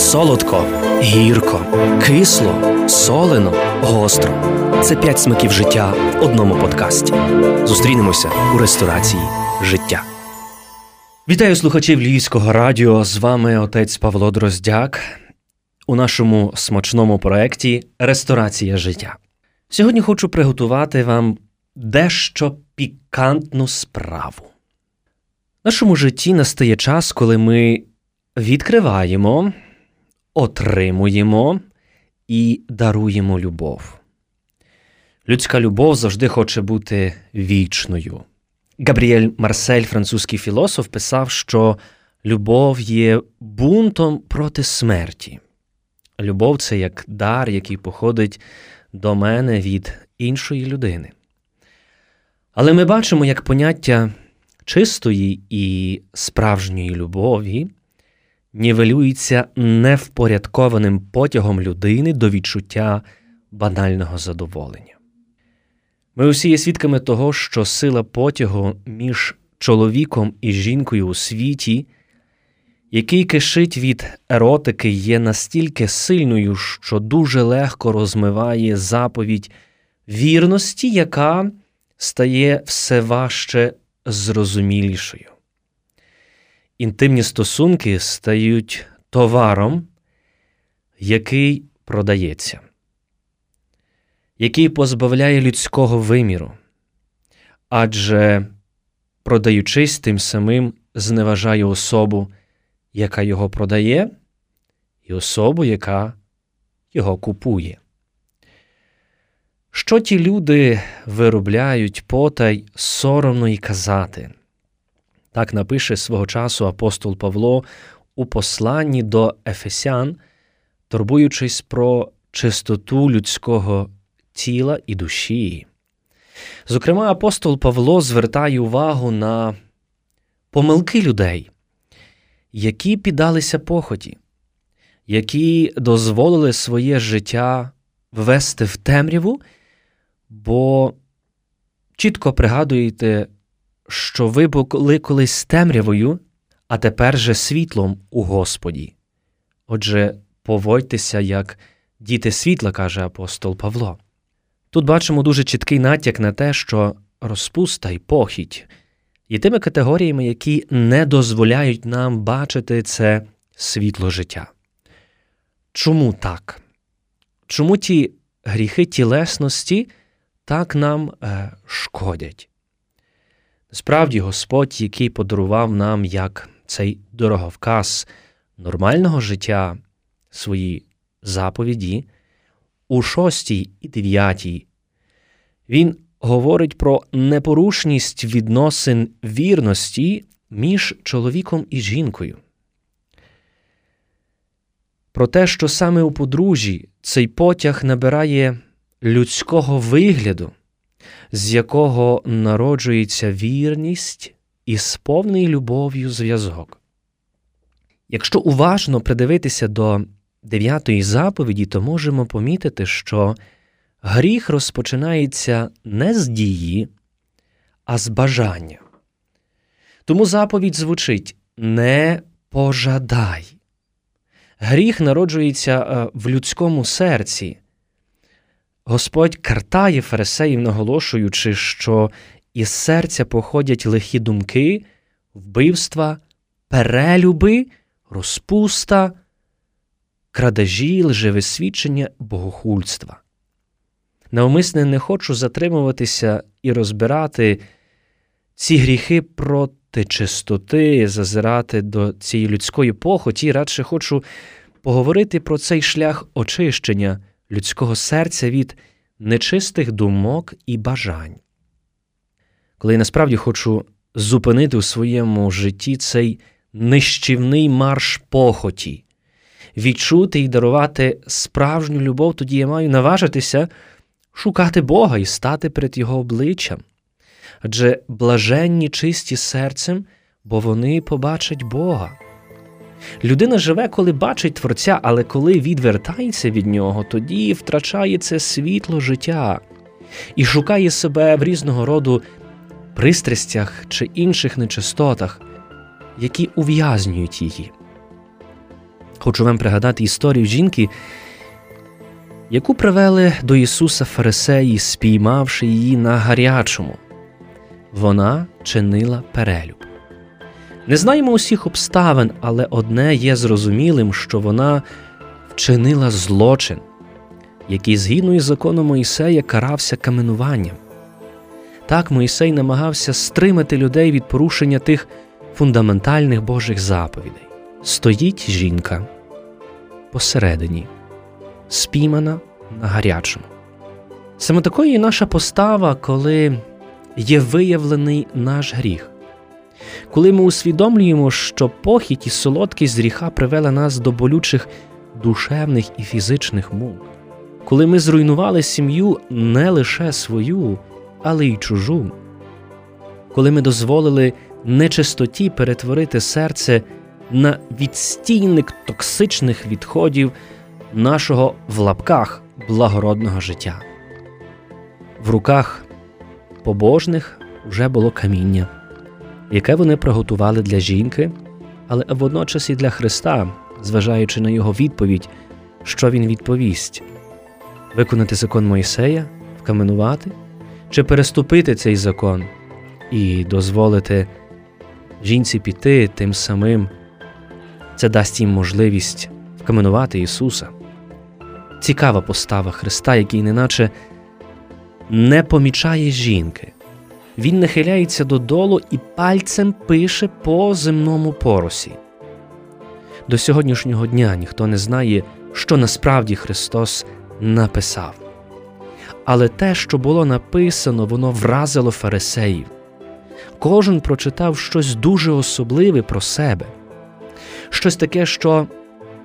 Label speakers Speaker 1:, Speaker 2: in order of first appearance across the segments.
Speaker 1: солодко, гірко, кисло, солено, гостро. Це п'ять смаків життя в одному подкасті. Зустрінемося у ресторації життя. Вітаю слухачів Львівського радіо. З вами отець Павло Дроздяк у нашому смачному проєкті Ресторація життя. Сьогодні хочу приготувати вам дещо пікантну справу. В нашому житті настає час, коли ми відкриваємо, отримуємо і даруємо любов. Людська любов завжди хоче бути вічною. Габріель Марсель, французький філософ, писав, що любов є бунтом проти смерті. Любов це як дар, який походить до мене від іншої людини. Але ми бачимо, як поняття чистої і справжньої любові нівелюється невпорядкованим потягом людини до відчуття банального задоволення. Ми усі є свідками того, що сила потягу між чоловіком і жінкою у світі, який кишить від еротики, є настільки сильною, що дуже легко розмиває заповідь вірності, яка стає все важче зрозумілішою. Інтимні стосунки стають товаром, який продається, який позбавляє людського виміру, адже, продаючись тим самим, зневажає особу, яка його продає, і особу, яка його купує. Що ті люди виробляють потай соромно й казати? Так напише свого часу апостол Павло у посланні до Ефесян, турбуючись про чистоту людського тіла і душі. Зокрема, апостол Павло звертає увагу на помилки людей, які піддалися похоті, які дозволили своє життя ввести в темряву, бо чітко пригадуєте що ви були колись темрявою, а тепер же світлом у Господі. Отже, поводьтеся, як діти світла, каже апостол Павло. Тут бачимо дуже чіткий натяк на те, що розпуста й похідь є тими категоріями, які не дозволяють нам бачити це світло життя. Чому так? Чому ті гріхи тілесності так нам е, шкодять? Справді, Господь, який подарував нам як цей дороговказ нормального життя свої заповіді, у шостій і дев'ятій, він говорить про непорушність відносин вірності між чоловіком і жінкою. Про те, що саме у подружжі цей потяг набирає людського вигляду з якого народжується вірність і сповнений любов'ю зв'язок. Якщо уважно придивитися до дев'ятої заповіді, то можемо помітити, що гріх розпочинається не з дії, а з бажання. Тому заповідь звучить не пожадай. Гріх народжується е, в людському серці, Господь картає фарисеїв, наголошуючи, що із серця походять лихі думки, вбивства, перелюби, розпуста, крадежі, лживе свідчення, богохульства. Навмисне не хочу затримуватися і розбирати ці гріхи проти чистоти, зазирати до цієї людської похоті, радше хочу поговорити про цей шлях очищення людського серця від нечистих думок і бажань. Коли я насправді хочу зупинити у своєму житті цей нищівний марш похоті, відчути і дарувати справжню любов, тоді я маю наважитися шукати Бога і стати перед Його обличчям. Адже блаженні чисті серцем, бо вони побачать Бога. Людина живе, коли бачить Творця, але коли відвертається від нього, тоді втрачає це світло життя і шукає себе в різного роду пристрастях чи інших нечистотах, які ув'язнюють її. Хочу вам пригадати історію жінки, яку привели до Ісуса Фарисеї, спіймавши її на гарячому. Вона чинила перелюб. Не знаємо усіх обставин, але одне є зрозумілим, що вона вчинила злочин, який згідно із законом Моїсея карався каменуванням. Так Моїсей намагався стримати людей від порушення тих фундаментальних Божих заповідей. Стоїть жінка посередині, спіймана на гарячому. Саме такою є наша постава, коли є виявлений наш гріх. Коли ми усвідомлюємо, що похідь і солодкість гріха привели нас до болючих душевних і фізичних мук, коли ми зруйнували сім'ю не лише свою, але й чужу, коли ми дозволили нечистоті перетворити серце на відстійник токсичних відходів нашого в лапках благородного життя. В руках побожних вже було каміння, яке вони приготували для жінки, але водночас і для Христа, зважаючи на його відповідь, що він відповість виконати закон Мойсея, вкаменувати чи переступити цей закон і дозволити жінці піти тим самим, це дасть їм можливість вкаменувати Ісуса. Цікава постава Христа, який неначе не помічає жінки. Він нахиляється додолу і пальцем пише по земному поросі. До сьогоднішнього дня ніхто не знає, що насправді Христос написав. Але те, що було написано, воно вразило фарисеїв. Кожен прочитав щось дуже особливе про себе, щось таке, що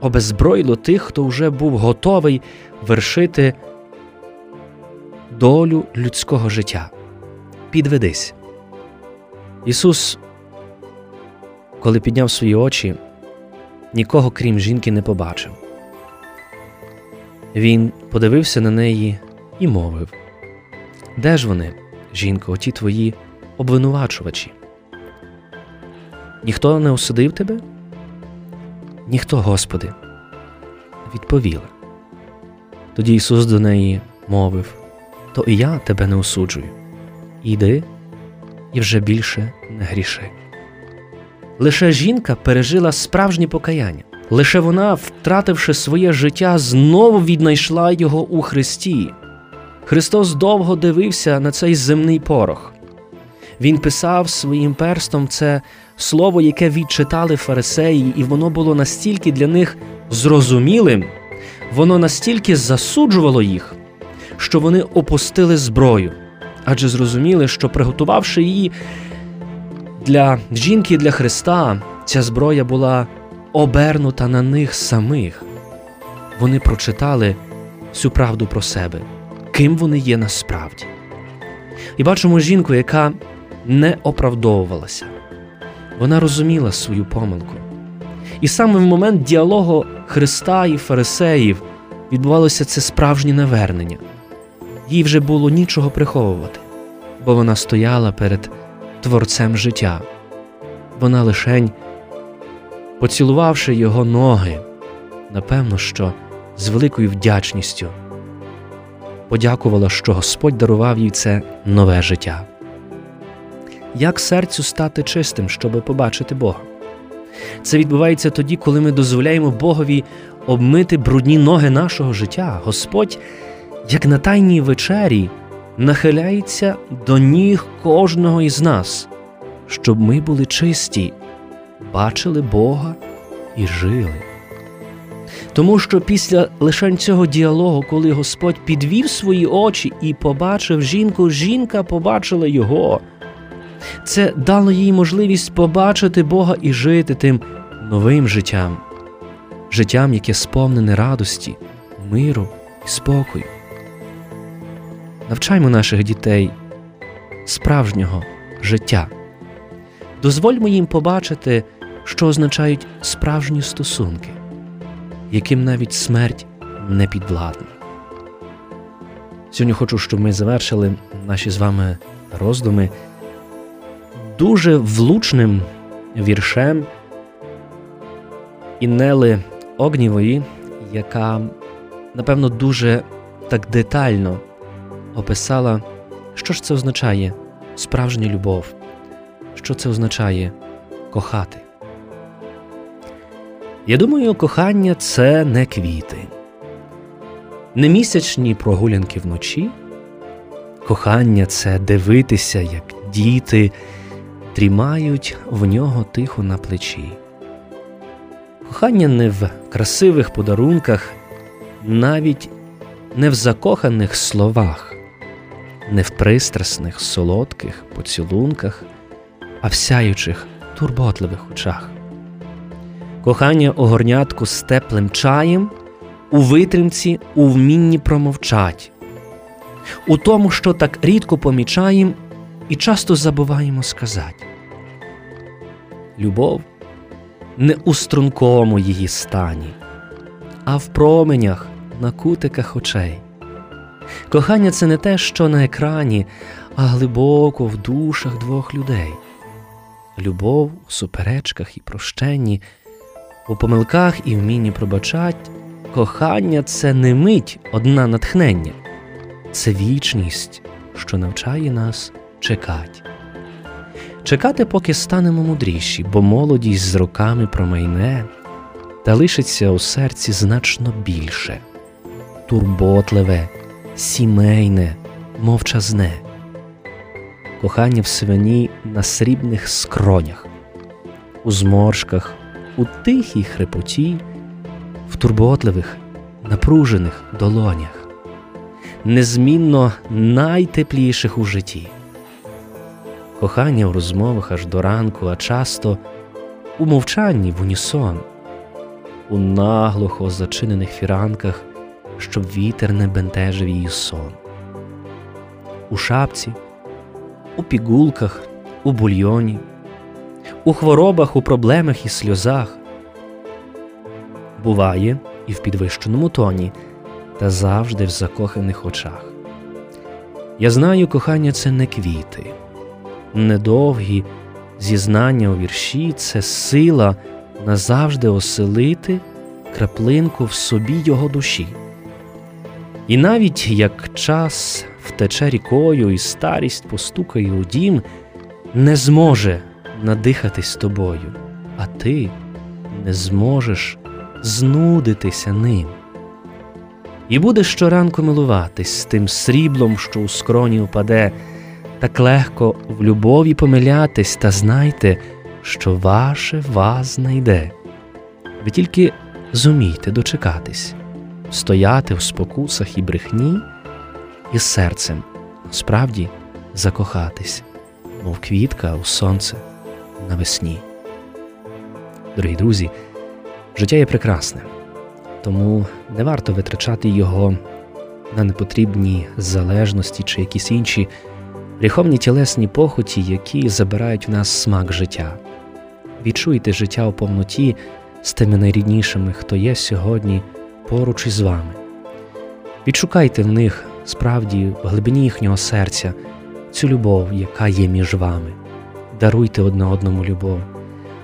Speaker 1: обезброїло тих, хто вже був готовий вершити долю людського життя. Підведись. Ісус, коли підняв свої очі, нікого крім жінки не побачив. Він подивився на неї і мовив Де ж вони, жінко, оті твої обвинувачувачі? Ніхто не осудив тебе? Ніхто, Господи, відповіла. Тоді Ісус до неї мовив То і я тебе не осуджую. Іди і вже більше не гріши. Лише жінка пережила справжнє покаяння. Лише вона, втративши своє життя, знову віднайшла його у Христі. Христос довго дивився на цей земний порох. Він писав своїм перстом це слово, яке відчитали фарисеї, і воно було настільки для них зрозумілим, воно настільки засуджувало їх, що вони опустили зброю, адже зрозуміли, що приготувавши її для жінки для Христа, ця зброя була обернута на них самих. Вони прочитали всю правду про себе, ким вони є насправді. І бачимо жінку, яка не оправдовувалася. Вона розуміла свою помилку. І саме в момент діалогу Христа і Фарисеїв відбувалося це справжнє навернення. Їй вже було нічого приховувати, бо вона стояла перед Творцем життя. Вона лишень поцілувавши його ноги, напевно, що з великою вдячністю подякувала, що Господь дарував їй це нове життя. Як серцю стати чистим, щоби побачити Бога? Це відбувається тоді, коли ми дозволяємо Богові обмити брудні ноги нашого життя. Господь, як на тайній вечері, нахиляється до ніг кожного із нас, щоб ми були чисті бачили Бога і жили. Тому що після лише цього діалогу, коли Господь підвів свої очі і побачив жінку, жінка побачила Його. Це дало їй можливість побачити Бога і жити тим новим життям, життям, яке сповнене радості, миру і спокою. Навчаймо наших дітей справжнього життя. Дозвольмо їм побачити що означають справжні стосунки, яким навіть смерть не підвладна. Сьогодні хочу, щоб ми завершили наші з вами роздуми дуже влучним віршем Інели Огнівої, яка, напевно, дуже так детально описала, що ж це означає справжня любов, що це означає кохати. Я думаю, кохання це не квіти, не місячні прогулянки вночі. Кохання це дивитися, як діти трімають в нього тихо на плечі. Кохання не в красивих подарунках, навіть не в закоханих словах, не в пристрасних, солодких поцілунках, а в сяючих, турботливих очах. Кохання у горнятку з теплим чаєм, у витримці, у вмінні промовчать, у тому, що так рідко помічаємо і часто забуваємо сказати. Любов не у стрункому її стані, а в променях на кутиках очей. Кохання це не те, що на екрані, а глибоко в душах двох людей. Любов у суперечках і прощенні, у помилках і вмінні пробачать. Кохання це не мить одна натхнення, це вічність, що навчає нас чекати. Чекати, поки станемо мудріші, бо молодість з роками промайне та лишиться у серці значно більше, турботливе, сімейне, мовчазне, кохання в свині на срібних скронях, у зморшках, у тихій хрипоті, в турботливих, напружених долонях, незмінно найтепліших у житті. Кохання в розмовах аж до ранку, а часто у мовчанні в унісон, у наглухо зачинених фіранках, щоб вітер не бентежив її сон, у шапці, у пігулках, у бульйоні, у хворобах, у проблемах і сльозах. Буває і в підвищеному тоні, та завжди в закоханих очах. Я знаю, кохання це не квіти недовгі зізнання у вірші це сила назавжди оселити краплинку в собі його душі. І навіть як час втече рікою і старість постукає у дім, не зможе надихатись тобою, а ти не зможеш знудитися ним. І будеш щоранку милуватись тим сріблом, що у скроні упаде так легко в любові помилятись та знайте, що ваше вас знайде. Ви тільки зумійте дочекатись, стояти в спокусах і брехні, і серцем справді закохатись, мов квітка у сонце навесні. Дорогі друзі, життя є прекрасне, тому не варто витрачати його на непотрібні залежності чи якісь інші гріховні тілесні похоті, які забирають в нас смак життя. Відчуйте життя у повноті з тими найріднішими, хто є сьогодні поруч із вами. Відшукайте в них справді в глибині їхнього серця цю любов, яка є між вами. Даруйте одне одному любов.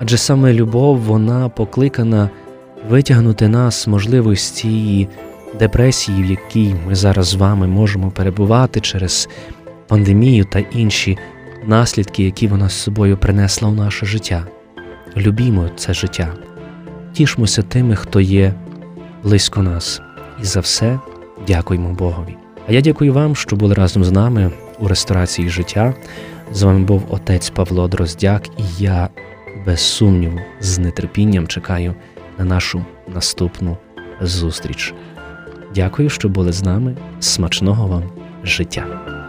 Speaker 1: Адже саме любов вона покликана витягнути нас, з цієї депресії, в якій ми зараз з вами можемо перебувати через пандемію та інші наслідки, які вона з собою принесла в наше життя. Любімо це життя, тішмося тими, хто є близько нас, і за все дякуємо Богові. А я дякую вам, що були разом з нами у ресторації життя. З вами був отець Павло Дроздяк, і я без сумніву, з нетерпінням чекаю на нашу наступну зустріч. Дякую, що були з нами. Смачного вам життя!